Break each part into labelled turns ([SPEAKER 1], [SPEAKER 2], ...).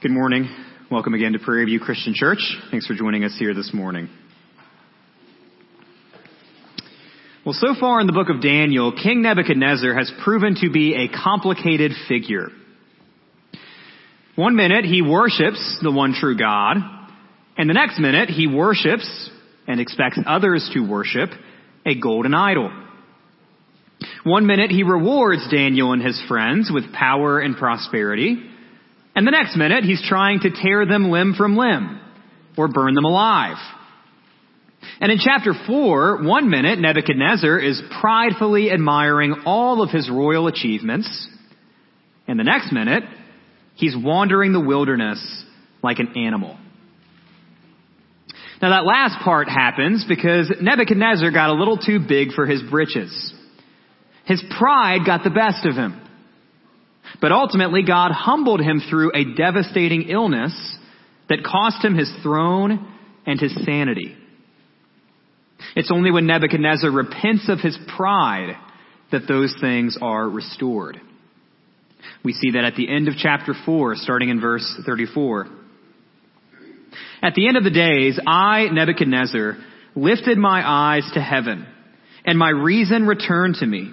[SPEAKER 1] Good morning. Welcome again to Prairie View Christian Church. Thanks for joining us here this morning. Well, so far in the book of Daniel, King Nebuchadnezzar has proven to be a complicated figure. One minute he worships the one true God, and the next minute he worships and expects others to worship a golden idol. One minute he rewards Daniel and his friends with power and prosperity, and the next minute he's trying to tear them limb from limb or burn them alive. And in chapter 4, one minute Nebuchadnezzar is pridefully admiring all of his royal achievements, and the next minute he's wandering the wilderness like an animal. Now that last part happens because Nebuchadnezzar got a little too big for his britches. His pride got the best of him. But ultimately God humbled him through a devastating illness that cost him his throne and his sanity. It's only when Nebuchadnezzar repents of his pride that those things are restored. We see that at the end of chapter 4, starting in verse 34. At the end of the days, I, Nebuchadnezzar, lifted my eyes to heaven, and my reason returned to me.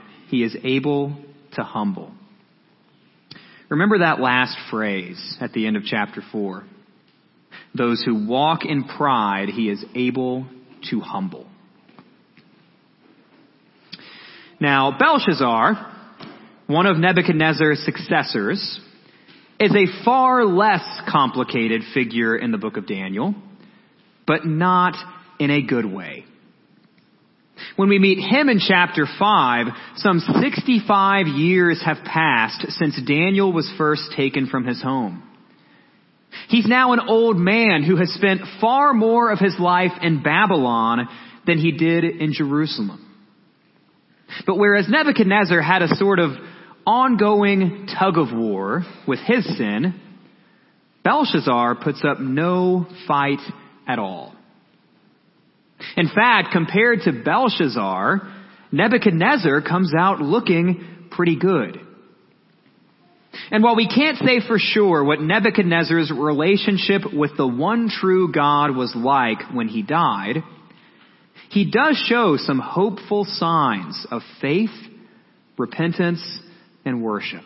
[SPEAKER 1] he is able to humble. Remember that last phrase at the end of chapter 4. Those who walk in pride, he is able to humble. Now, Belshazzar, one of Nebuchadnezzar's successors, is a far less complicated figure in the book of Daniel, but not in a good way. When we meet him in chapter 5, some 65 years have passed since Daniel was first taken from his home. He's now an old man who has spent far more of his life in Babylon than he did in Jerusalem. But whereas Nebuchadnezzar had a sort of ongoing tug of war with his sin, Belshazzar puts up no fight at all. In fact, compared to Belshazzar, Nebuchadnezzar comes out looking pretty good. And while we can't say for sure what Nebuchadnezzar's relationship with the one true God was like when he died, he does show some hopeful signs of faith, repentance, and worship.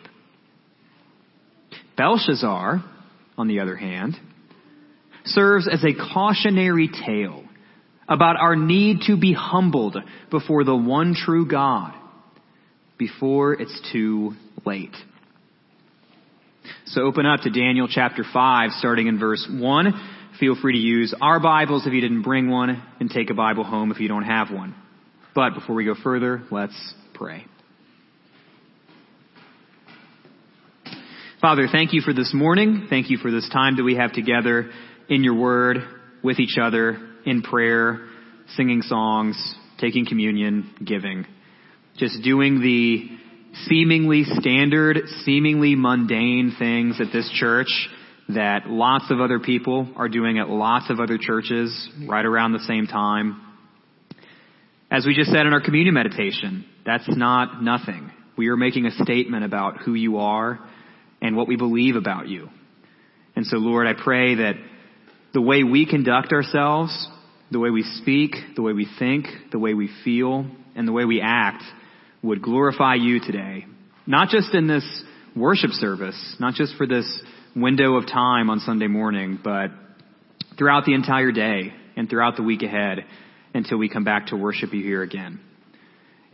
[SPEAKER 1] Belshazzar, on the other hand, serves as a cautionary tale about our need to be humbled before the one true God before it's too late. So open up to Daniel chapter 5 starting in verse 1. Feel free to use our Bibles if you didn't bring one and take a Bible home if you don't have one. But before we go further, let's pray. Father, thank you for this morning. Thank you for this time that we have together in your word with each other in prayer, singing songs, taking communion, giving. Just doing the seemingly standard, seemingly mundane things at this church that lots of other people are doing at lots of other churches right around the same time. As we just said in our communion meditation, that's not nothing. We are making a statement about who you are and what we believe about you. And so Lord, I pray that the way we conduct ourselves the way we speak, the way we think, the way we feel, and the way we act would glorify you today. Not just in this worship service, not just for this window of time on Sunday morning, but throughout the entire day and throughout the week ahead until we come back to worship you here again.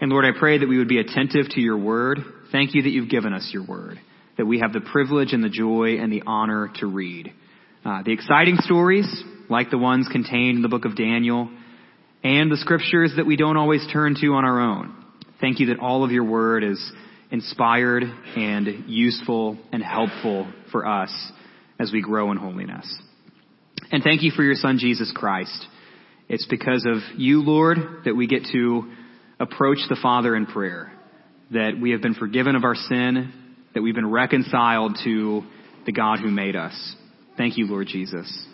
[SPEAKER 1] And Lord, I pray that we would be attentive to your word. Thank you that you've given us your word, that we have the privilege and the joy and the honor to read. Uh, the exciting stories, like the ones contained in the book of Daniel, and the scriptures that we don't always turn to on our own. Thank you that all of your word is inspired and useful and helpful for us as we grow in holiness. And thank you for your son, Jesus Christ. It's because of you, Lord, that we get to approach the Father in prayer, that we have been forgiven of our sin, that we've been reconciled to the God who made us. Thank you, Lord Jesus.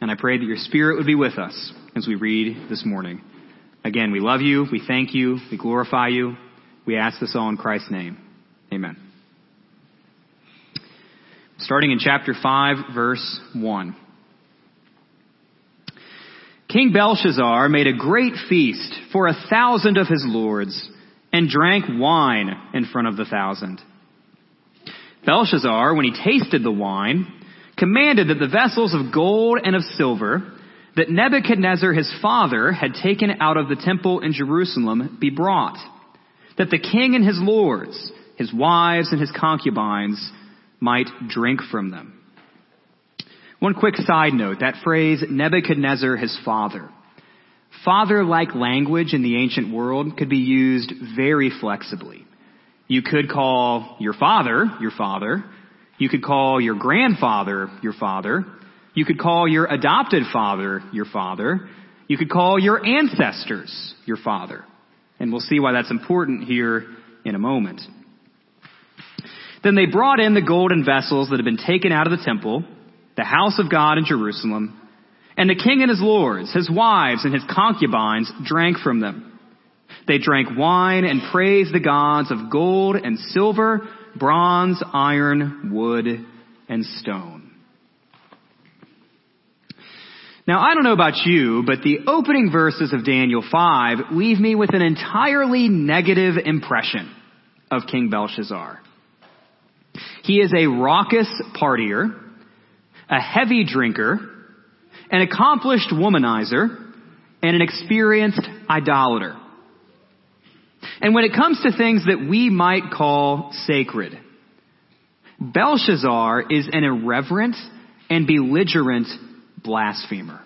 [SPEAKER 1] And I pray that your Spirit would be with us as we read this morning. Again, we love you, we thank you, we glorify you. We ask this all in Christ's name. Amen. Starting in chapter 5, verse 1. King Belshazzar made a great feast for a thousand of his lords and drank wine in front of the thousand. Belshazzar, when he tasted the wine, commanded that the vessels of gold and of silver that Nebuchadnezzar his father had taken out of the temple in Jerusalem be brought, that the king and his lords, his wives and his concubines might drink from them. One quick side note, that phrase, Nebuchadnezzar his father. Father-like language in the ancient world could be used very flexibly. You could call your father your father. You could call your grandfather your father. You could call your adopted father your father. You could call your ancestors your father. And we'll see why that's important here in a moment. Then they brought in the golden vessels that had been taken out of the temple the house of God in Jerusalem, and the king and his lords, his wives and his concubines drank from them. They drank wine and praised the gods of gold and silver, bronze, iron, wood, and stone. Now, I don't know about you, but the opening verses of Daniel 5 leave me with an entirely negative impression of King Belshazzar. He is a raucous partier a heavy drinker, an accomplished womanizer, and an experienced idolater. And when it comes to things that we might call sacred, Belshazzar is an irreverent and belligerent blasphemer.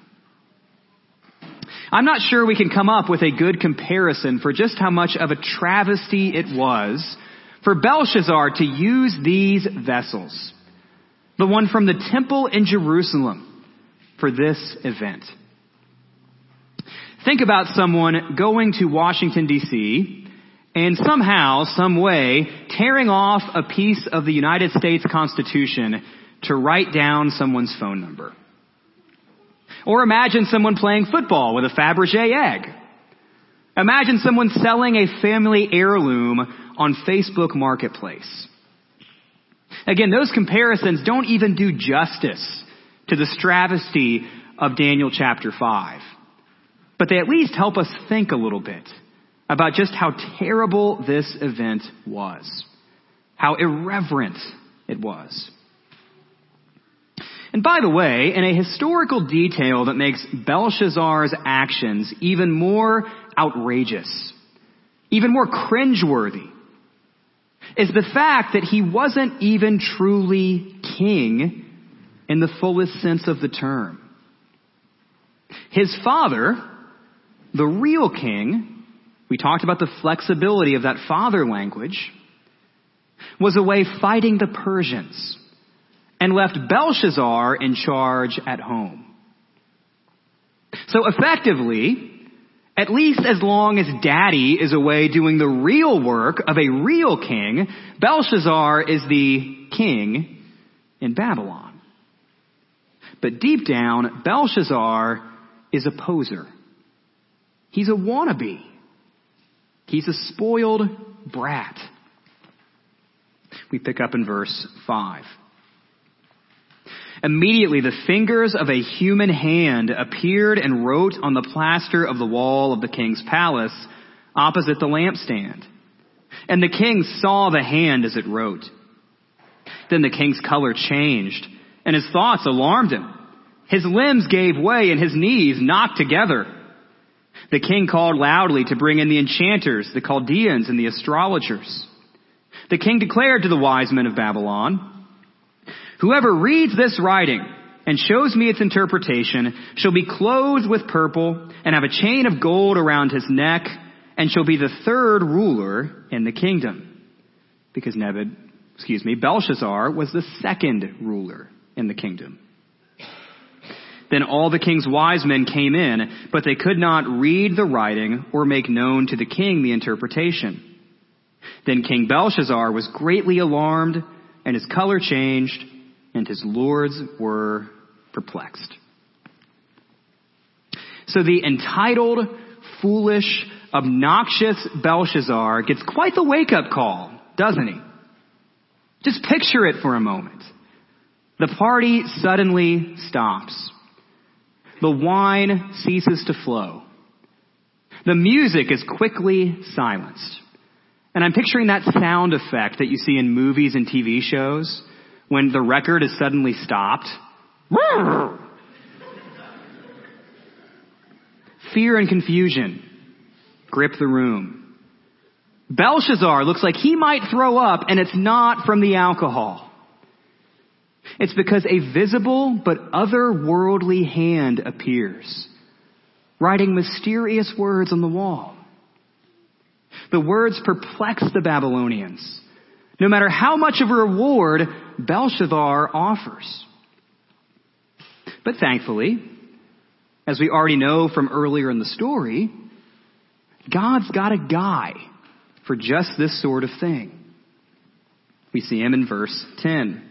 [SPEAKER 1] I'm not sure we can come up with a good comparison for just how much of a travesty it was for Belshazzar to use these vessels the one from the temple in Jerusalem for this event. Think about someone going to Washington DC and somehow, some way, tearing off a piece of the United States Constitution to write down someone's phone number. Or imagine someone playing football with a Fabergé egg. Imagine someone selling a family heirloom on Facebook Marketplace. Again, those comparisons don't even do justice to the travesty of Daniel chapter 5. But they at least help us think a little bit about just how terrible this event was. How irreverent it was. And by the way, in a historical detail that makes Belshazzar's actions even more outrageous, even more cringeworthy, is the fact that he wasn't even truly king in the fullest sense of the term. His father, the real king, we talked about the flexibility of that father language, was away fighting the Persians and left Belshazzar in charge at home. So effectively, at least as long as daddy is away doing the real work of a real king, Belshazzar is the king in Babylon. But deep down, Belshazzar is a poser. He's a wannabe. He's a spoiled brat. We pick up in verse 5. Immediately the fingers of a human hand appeared and wrote on the plaster of the wall of the king's palace opposite the lampstand. And the king saw the hand as it wrote. Then the king's color changed and his thoughts alarmed him. His limbs gave way and his knees knocked together. The king called loudly to bring in the enchanters, the Chaldeans, and the astrologers. The king declared to the wise men of Babylon, Whoever reads this writing and shows me its interpretation shall be clothed with purple and have a chain of gold around his neck and shall be the third ruler in the kingdom. Because Nebud, excuse me, Belshazzar was the second ruler in the kingdom. Then all the king's wise men came in, but they could not read the writing or make known to the king the interpretation. Then King Belshazzar was greatly alarmed, and his color changed, and his lords were perplexed. So the entitled, foolish, obnoxious Belshazzar gets quite the wake up call, doesn't he? Just picture it for a moment. The party suddenly stops. The wine ceases to flow. The music is quickly silenced. And I'm picturing that sound effect that you see in movies and TV shows when the record is suddenly stopped. Fear and confusion grip the room. Belshazzar looks like he might throw up and it's not from the alcohol. It's because a visible but otherworldly hand appears, writing mysterious words on the wall. The words perplex the Babylonians, no matter how much of a reward Belshazzar offers. But thankfully, as we already know from earlier in the story, God's got a guy for just this sort of thing. We see him in verse 10.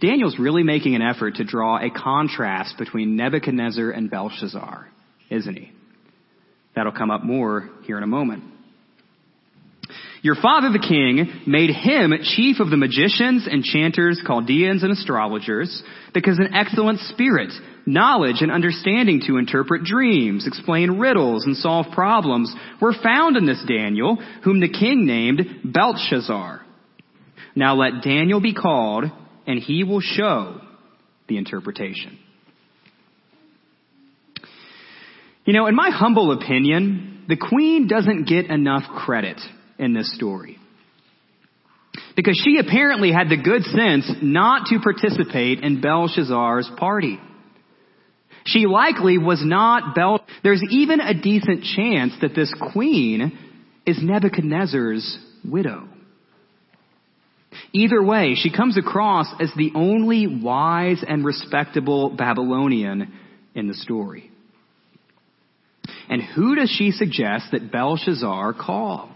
[SPEAKER 1] Daniel's really making an effort to draw a contrast between Nebuchadnezzar and Belshazzar, isn't he? That'll come up more here in a moment. Your father the king made him chief of the magicians, enchanters, Chaldeans, and astrologers, because an excellent spirit, knowledge, and understanding to interpret dreams, explain riddles, and solve problems were found in this Daniel, whom the king named Belteshazzar. Now let Daniel be called and he will show the interpretation. You know, in my humble opinion, the queen doesn't get enough credit in this story. Because she apparently had the good sense not to participate in Belshazzar's party. She likely was not Bel. There's even a decent chance that this queen is Nebuchadnezzar's widow. Either way, she comes across as the only wise and respectable Babylonian in the story. And who does she suggest that Belshazzar call?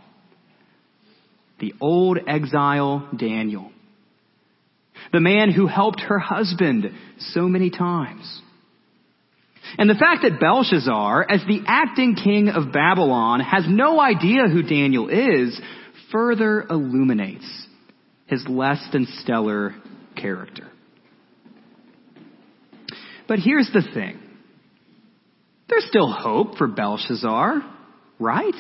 [SPEAKER 1] The old exile Daniel. The man who helped her husband so many times. And the fact that Belshazzar, as the acting king of Babylon, has no idea who Daniel is, further illuminates his less than stellar character. But here's the thing. There's still hope for Belshazzar, right?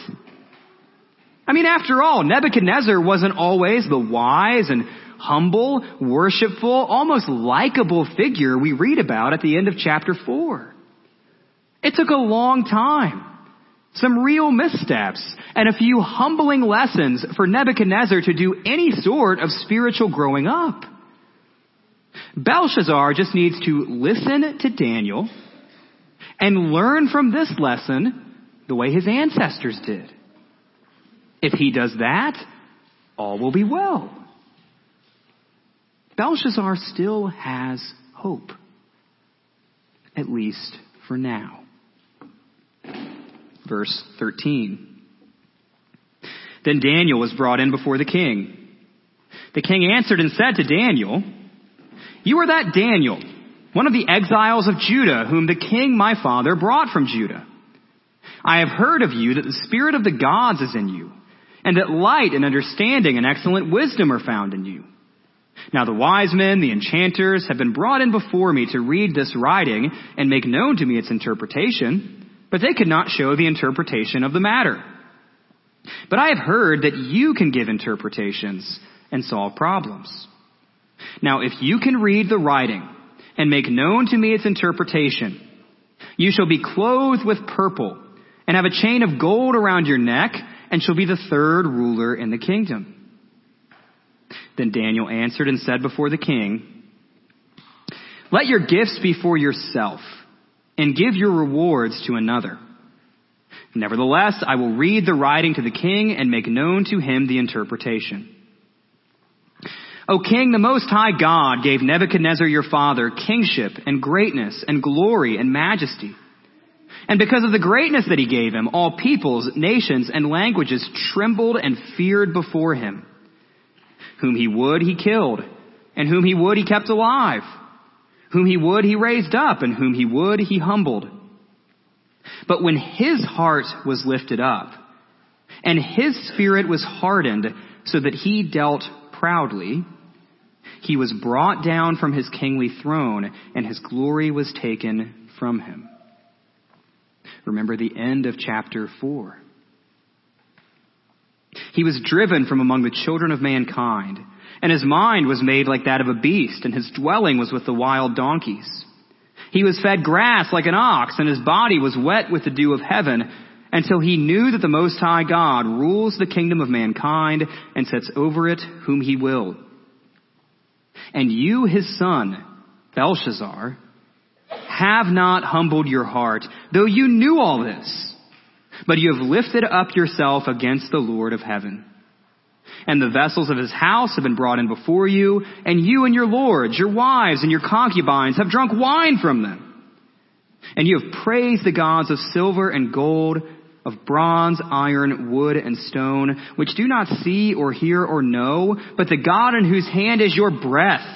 [SPEAKER 1] I mean, after all, Nebuchadnezzar wasn't always the wise and humble, worshipful, almost likable figure we read about at the end of chapter 4. It took a long time some real missteps, and a few humbling lessons for Nebuchadnezzar to do any sort of spiritual growing up. Belshazzar just needs to listen to Daniel and learn from this lesson the way his ancestors did. If he does that, all will be well. Belshazzar still has hope, at least for now verse 13. Then Daniel was brought in before the king. The king answered and said to Daniel, You are that Daniel, one of the exiles of Judah, whom the king my father brought from Judah. I have heard of you that the spirit of the gods is in you, and that light and understanding and excellent wisdom are found in you. Now the wise men, the enchanters, have been brought in before me to read this writing and make known to me its interpretation, but they could not show the interpretation of the matter. But I have heard that you can give interpretations and solve problems. Now if you can read the writing and make known to me its interpretation, you shall be clothed with purple and have a chain of gold around your neck and shall be the third ruler in the kingdom. Then Daniel answered and said before the king, Let your gifts be for yourself, and give your rewards to another. Nevertheless, I will read the writing to the king and make known to him the interpretation. O king, the most high God gave Nebuchadnezzar your father kingship and greatness and glory and majesty. And because of the greatness that he gave him, all peoples, nations, and languages trembled and feared before him. Whom he would, he killed, and whom he would, he kept alive. Whom he would, he raised up, and whom he would, he humbled. But when his heart was lifted up, and his spirit was hardened so that he dealt proudly, he was brought down from his kingly throne, and his glory was taken from him. Remember the end of chapter 4. He was driven from among the children of mankind, and his mind was made like that of a beast, and his dwelling was with the wild donkeys. He was fed grass like an ox, and his body was wet with the dew of heaven, until he knew that the Most High God rules the kingdom of mankind and sets over it whom he will. And you, his son, Belshazzar, have not humbled your heart, though you knew all this. But you have lifted up yourself against the Lord of heaven. And the vessels of his house have been brought in before you, and you and your lords, your wives and your concubines have drunk wine from them. And you have praised the gods of silver and gold, of bronze, iron, wood, and stone, which do not see or hear or know, but the God in whose hand is your breath,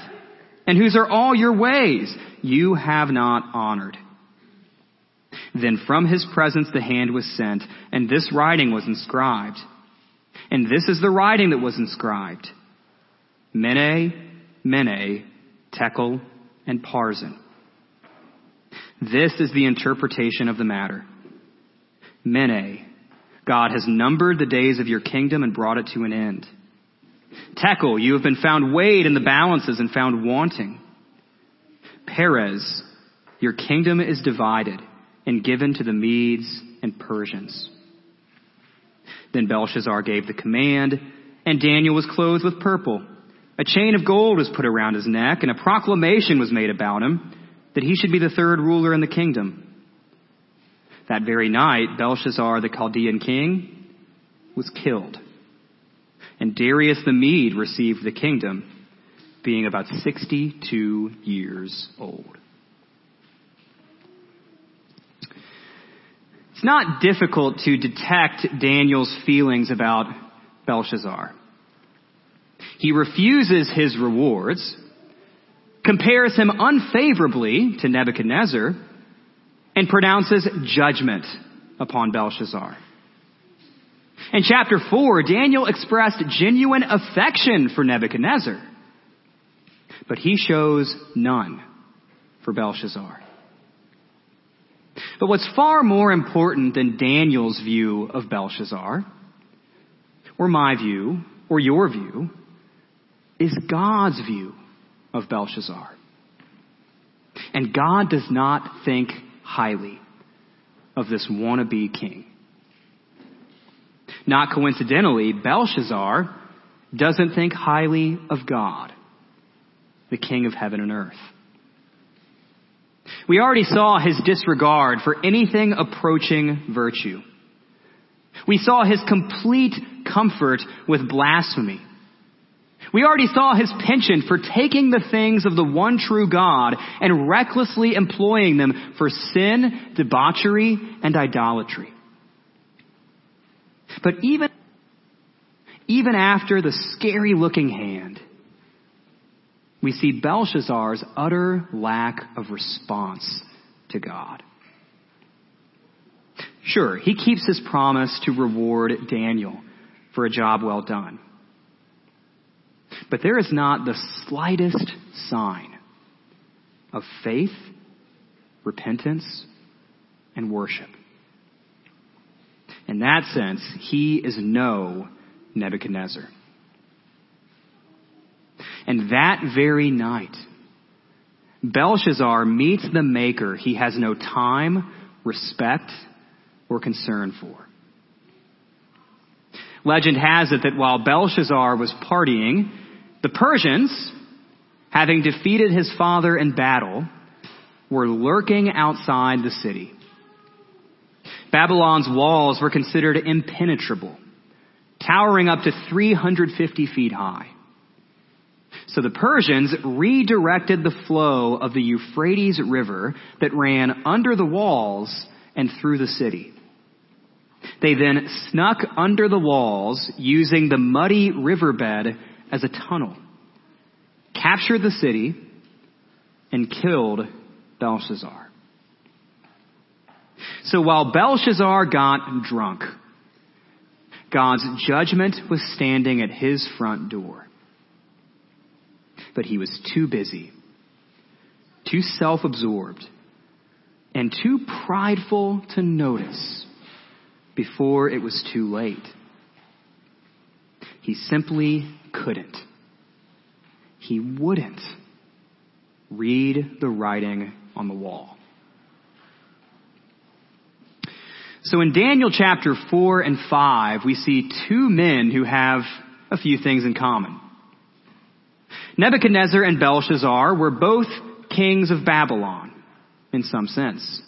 [SPEAKER 1] and whose are all your ways, you have not honored. Then from his presence the hand was sent, and this writing was inscribed. And this is the writing that was inscribed. Mene, Mene, Tekel, and Parsin. This is the interpretation of the matter. Mene, God has numbered the days of your kingdom and brought it to an end. Tekel, you have been found weighed in the balances and found wanting. Peres, your kingdom is divided and given to the Medes and Persians. Then Belshazzar gave the command, and Daniel was clothed with purple. A chain of gold was put around his neck, and a proclamation was made about him that he should be the third ruler in the kingdom. That very night, Belshazzar, the Chaldean king, was killed. And Darius the Mede received the kingdom, being about 62 years old. It's not difficult to detect Daniel's feelings about Belshazzar. He refuses his rewards, compares him unfavorably to Nebuchadnezzar, and pronounces judgment upon Belshazzar. In chapter 4, Daniel expressed genuine affection for Nebuchadnezzar, but he shows none for Belshazzar. But what's far more important than Daniel's view of Belshazzar, or my view, or your view, is God's view of Belshazzar. And God does not think highly of this wannabe king. Not coincidentally, Belshazzar doesn't think highly of God, the king of heaven and earth. We already saw his disregard for anything approaching virtue. We saw his complete comfort with blasphemy. We already saw his penchant for taking the things of the one true God and recklessly employing them for sin, debauchery, and idolatry. But even, even after the scary looking hand, we see Belshazzar's utter lack of response to God. Sure, he keeps his promise to reward Daniel for a job well done. But there is not the slightest sign of faith, repentance, and worship. In that sense, he is no Nebuchadnezzar. That very night, Belshazzar meets the Maker he has no time, respect, or concern for. Legend has it that while Belshazzar was partying, the Persians, having defeated his father in battle, were lurking outside the city. Babylon's walls were considered impenetrable, towering up to 350 feet high. So the Persians redirected the flow of the Euphrates River that ran under the walls and through the city. They then snuck under the walls using the muddy riverbed as a tunnel, captured the city, and killed Belshazzar. So while Belshazzar got drunk, God's judgment was standing at his front door. But he was too busy, too self-absorbed, and too prideful to notice before it was too late. He simply couldn't. He wouldn't read the writing on the wall. So in Daniel chapter 4 and 5, we see two men who have a few things in common. Nebuchadnezzar and Belshazzar were both kings of Babylon, in some sense.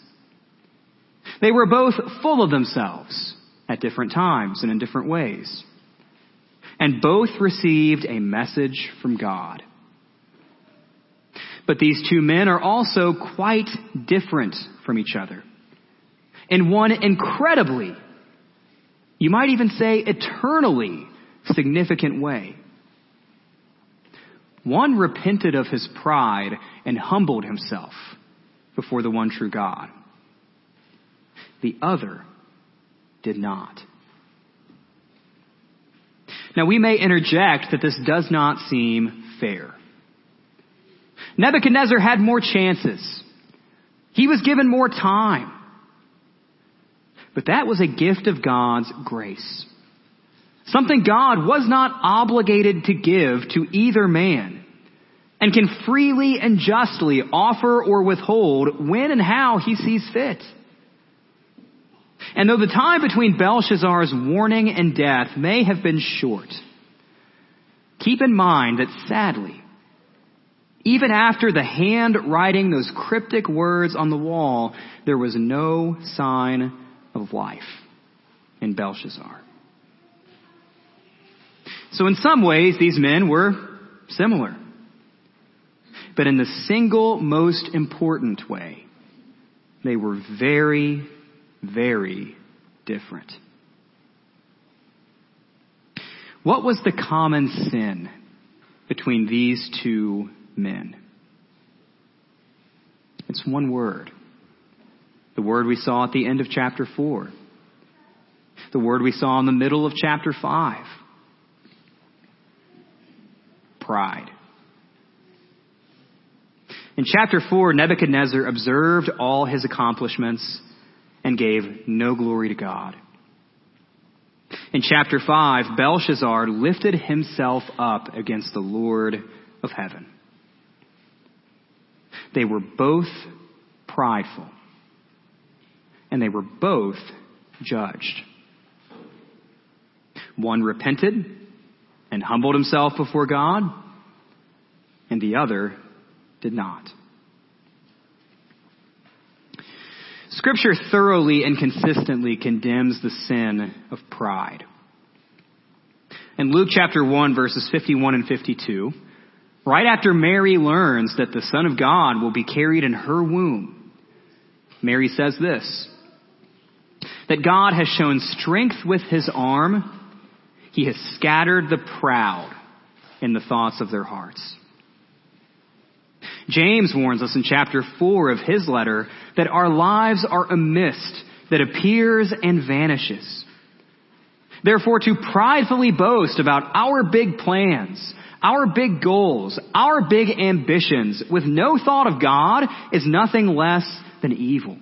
[SPEAKER 1] They were both full of themselves at different times and in different ways. And both received a message from God. But these two men are also quite different from each other. In one incredibly, you might even say eternally significant way. One repented of his pride and humbled himself before the one true God. The other did not. Now we may interject that this does not seem fair. Nebuchadnezzar had more chances. He was given more time. But that was a gift of God's grace. Something God was not obligated to give to either man and can freely and justly offer or withhold when and how he sees fit. And though the time between Belshazzar's warning and death may have been short, keep in mind that sadly, even after the hand writing those cryptic words on the wall, there was no sign of life in Belshazzar. So in some ways, these men were similar. But in the single most important way, they were very, very different. What was the common sin between these two men? It's one word. The word we saw at the end of chapter 4. The word we saw in the middle of chapter 5. Pride. In chapter 4, Nebuchadnezzar observed all his accomplishments and gave no glory to God. In chapter 5, Belshazzar lifted himself up against the Lord of heaven. They were both prideful, and they were both judged. One repented and humbled himself before God, and the other did not. Scripture thoroughly and consistently condemns the sin of pride. In Luke chapter 1 verses 51 and 52, right after Mary learns that the Son of God will be carried in her womb, Mary says this, that God has shown strength with his arm, he has scattered the proud in the thoughts of their hearts. James warns us in chapter 4 of his letter that our lives are a mist that appears and vanishes. Therefore, to pridefully boast about our big plans, our big goals, our big ambitions with no thought of God is nothing less than evil.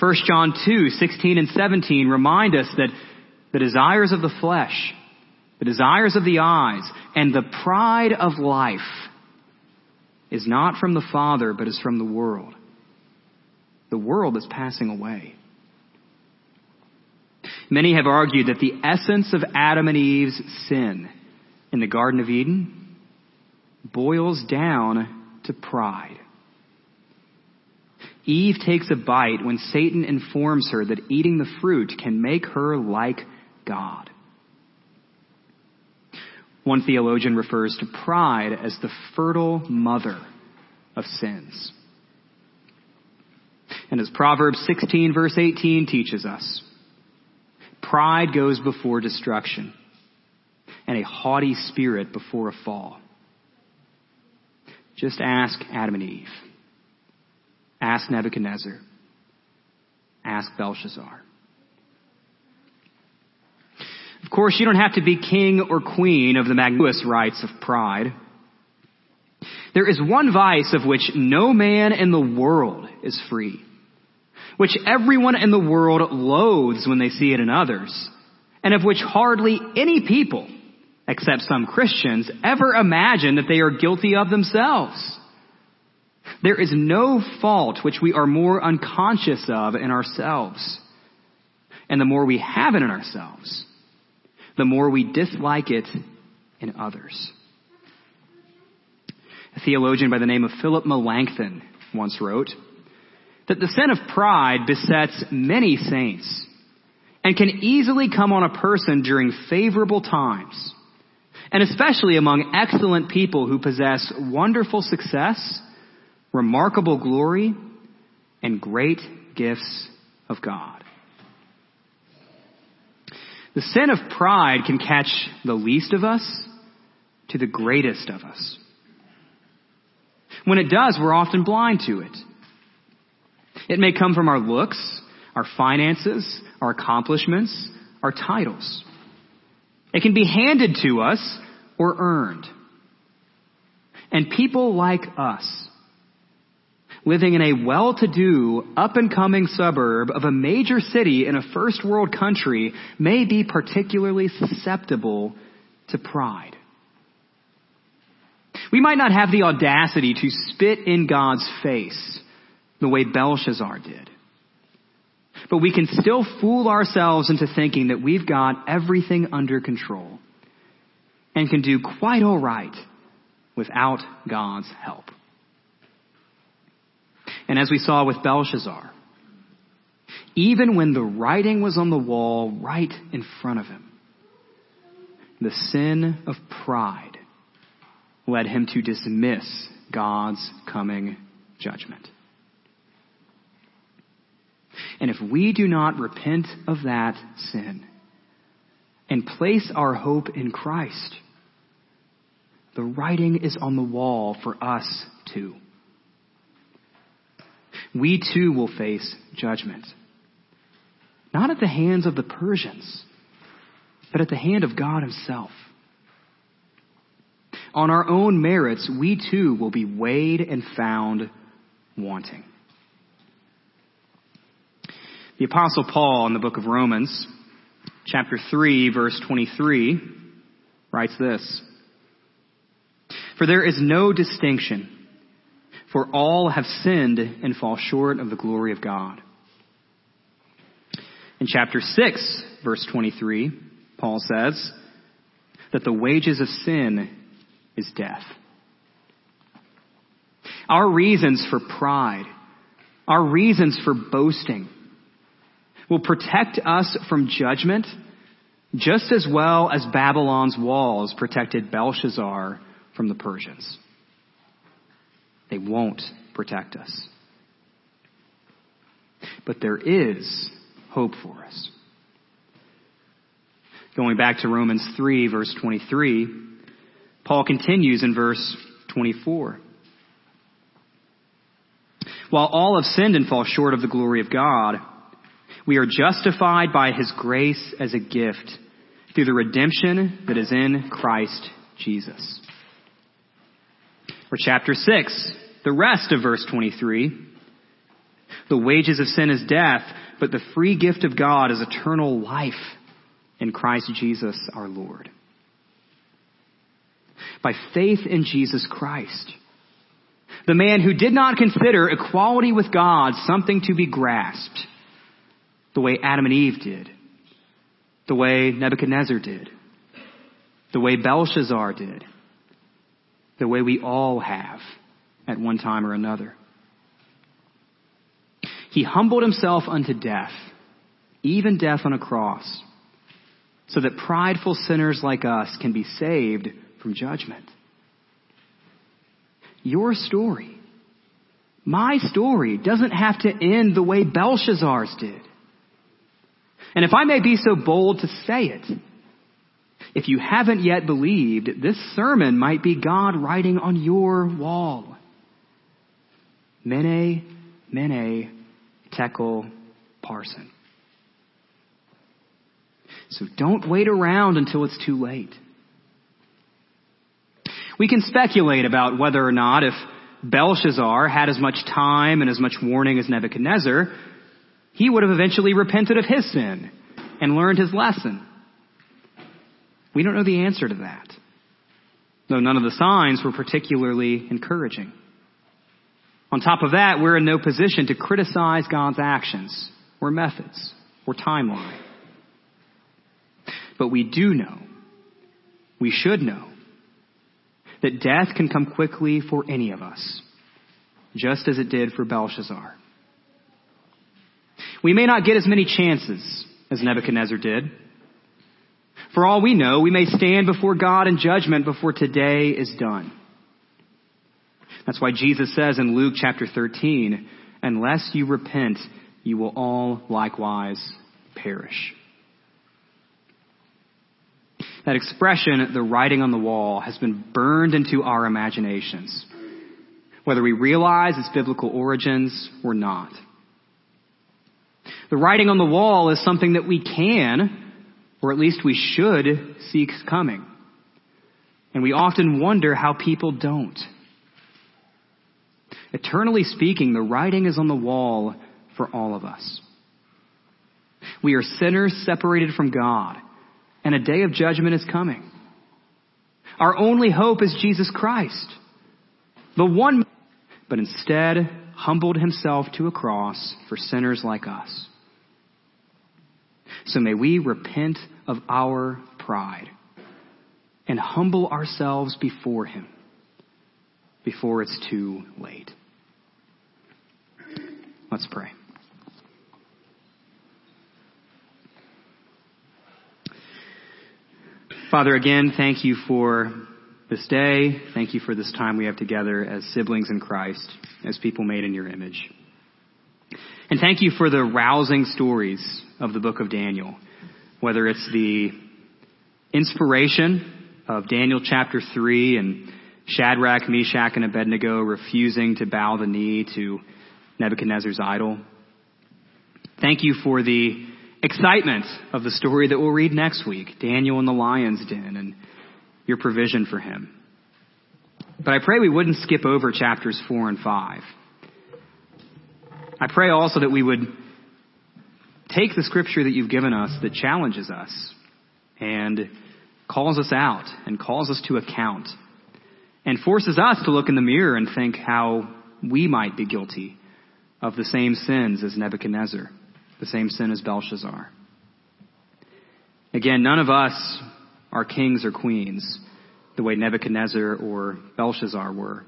[SPEAKER 1] 1 John 2, 16 and 17 remind us that the desires of the flesh, the desires of the eyes, and the pride of life is not from the Father, but is from the world. The world is passing away. Many have argued that the essence of Adam and Eve's sin in the Garden of Eden boils down to pride. Eve takes a bite when Satan informs her that eating the fruit can make her like God. One theologian refers to pride as the fertile mother of sins. And as Proverbs 16 verse 18 teaches us, pride goes before destruction and a haughty spirit before a fall. Just ask Adam and Eve. Ask Nebuchadnezzar. Ask Belshazzar. Of course, you don't have to be king or queen of the magnanimous rights of pride. There is one vice of which no man in the world is free, which everyone in the world loathes when they see it in others, and of which hardly any people, except some Christians, ever imagine that they are guilty of themselves. There is no fault which we are more unconscious of in ourselves. And the more we have it in ourselves, the more we dislike it in others. A theologian by the name of Philip Melanchthon once wrote that the sin of pride besets many saints and can easily come on a person during favorable times, and especially among excellent people who possess wonderful success, remarkable glory, and great gifts of God. The sin of pride can catch the least of us to the greatest of us. When it does, we're often blind to it. It may come from our looks, our finances, our accomplishments, our titles. It can be handed to us or earned. And people like us living in a well-to-do, up-and-coming suburb of a major city in a first world country may be particularly susceptible to pride. We might not have the audacity to spit in God's face the way Belshazzar did. But we can still fool ourselves into thinking that we've got everything under control and can do quite all right without God's help. And as we saw with Belshazzar, even when the writing was on the wall right in front of him, the sin of pride led him to dismiss God's coming judgment. And if we do not repent of that sin and place our hope in Christ, the writing is on the wall for us too we too will face judgment. Not at the hands of the Persians, but at the hand of God Himself. On our own merits, we too will be weighed and found wanting. The Apostle Paul in the book of Romans, chapter 3, verse 23, writes this For there is no distinction for all have sinned and fall short of the glory of God. In chapter 6, verse 23, Paul says that the wages of sin is death. Our reasons for pride, our reasons for boasting, will protect us from judgment just as well as Babylon's walls protected Belshazzar from the Persians. They won't protect us. But there is hope for us. Going back to Romans 3 verse 23, Paul continues in verse 24. while all have sinned and fall short of the glory of God, we are justified by his grace as a gift through the redemption that is in Christ Jesus. Or chapter 6, the rest of verse 23. The wages of sin is death, but the free gift of God is eternal life in Christ Jesus our Lord. By faith in Jesus Christ, the man who did not consider equality with God something to be grasped, the way Adam and Eve did, the way Nebuchadnezzar did, the way Belshazzar did, the way we all have at one time or another. He humbled himself unto death, even death on a cross, so that prideful sinners like us can be saved from judgment. Your story, my story, doesn't have to end the way Belshazzar's did. And if I may be so bold to say it, if you haven't yet believed, this sermon might be God writing on your wall. Mene, mene, tekel, parsin. So don't wait around until it's too late. We can speculate about whether or not if Belshazzar had as much time and as much warning as Nebuchadnezzar, he would have eventually repented of his sin and learned his lesson. We don't know the answer to that, though none of the signs were particularly encouraging. On top of that, we're in no position to criticize God's actions or methods or timeline. But we do know, we should know, that death can come quickly for any of us, just as it did for Belshazzar. We may not get as many chances as Nebuchadnezzar did. For all we know, we may stand before God in judgment before today is done. That's why Jesus says in Luke chapter 13, unless you repent, you will all likewise perish. That expression, the writing on the wall, has been burned into our imaginations, whether we realize its biblical origins or not. The writing on the wall is something that we can, or at least we should, seek coming. And we often wonder how people don't. Eternally speaking, the writing is on the wall for all of us. We are sinners separated from God, and a day of judgment is coming. Our only hope is Jesus Christ, the one, but instead humbled himself to a cross for sinners like us. So may we repent of our pride and humble ourselves before him before it's too late. Let's pray. Father, again, thank you for this day. Thank you for this time we have together as siblings in Christ, as people made in your image. And thank you for the rousing stories of the book of Daniel, whether it's the inspiration of Daniel chapter 3 and Shadrach, Meshach, and Abednego refusing to bow the knee to Nebuchadnezzar's idol. Thank you for the excitement of the story that we'll read next week, Daniel in the lion's den, and your provision for him. But I pray we wouldn't skip over chapters 4 and 5. I pray also that we would take the scripture that you've given us that challenges us and calls us out and calls us to account and forces us to look in the mirror and think how we might be guilty of the same sins as Nebuchadnezzar, the same sin as Belshazzar. Again, none of us are kings or queens the way Nebuchadnezzar or Belshazzar were.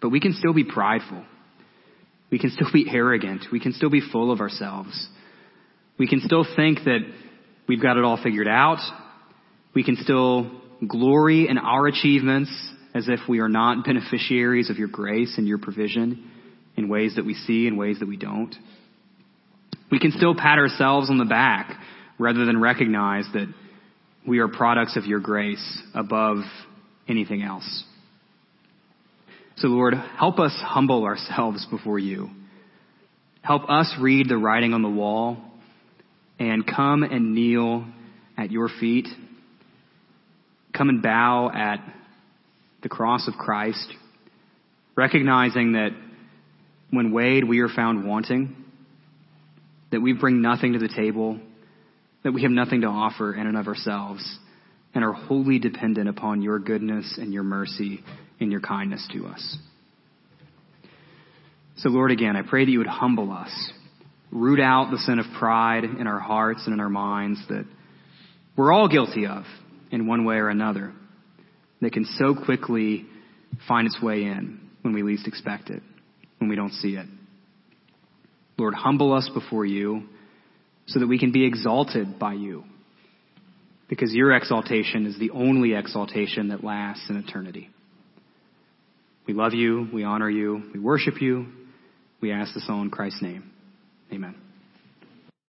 [SPEAKER 1] But we can still be prideful. We can still be arrogant. We can still be full of ourselves. We can still think that we've got it all figured out. We can still glory in our achievements as if we are not beneficiaries of your grace and your provision in ways that we see and ways that we don't. We can still pat ourselves on the back rather than recognize that we are products of your grace above anything else. So Lord, help us humble ourselves before you. Help us read the writing on the wall and come and kneel at your feet. Come and bow at the cross of Christ, recognizing that when weighed, we are found wanting, that we bring nothing to the table, that we have nothing to offer in and of ourselves, and are wholly dependent upon your goodness and your mercy and your kindness to us. So, Lord, again, I pray that you would humble us, root out the sin of pride in our hearts and in our minds that we're all guilty of in one way or another, that can so quickly find its way in when we least expect it, when we don't see it. Lord, humble us before you so that we can be exalted by you. Because your exaltation is the only exaltation that lasts in eternity. We love you, we honor you, we worship you. We ask this all in Christ's name. Amen.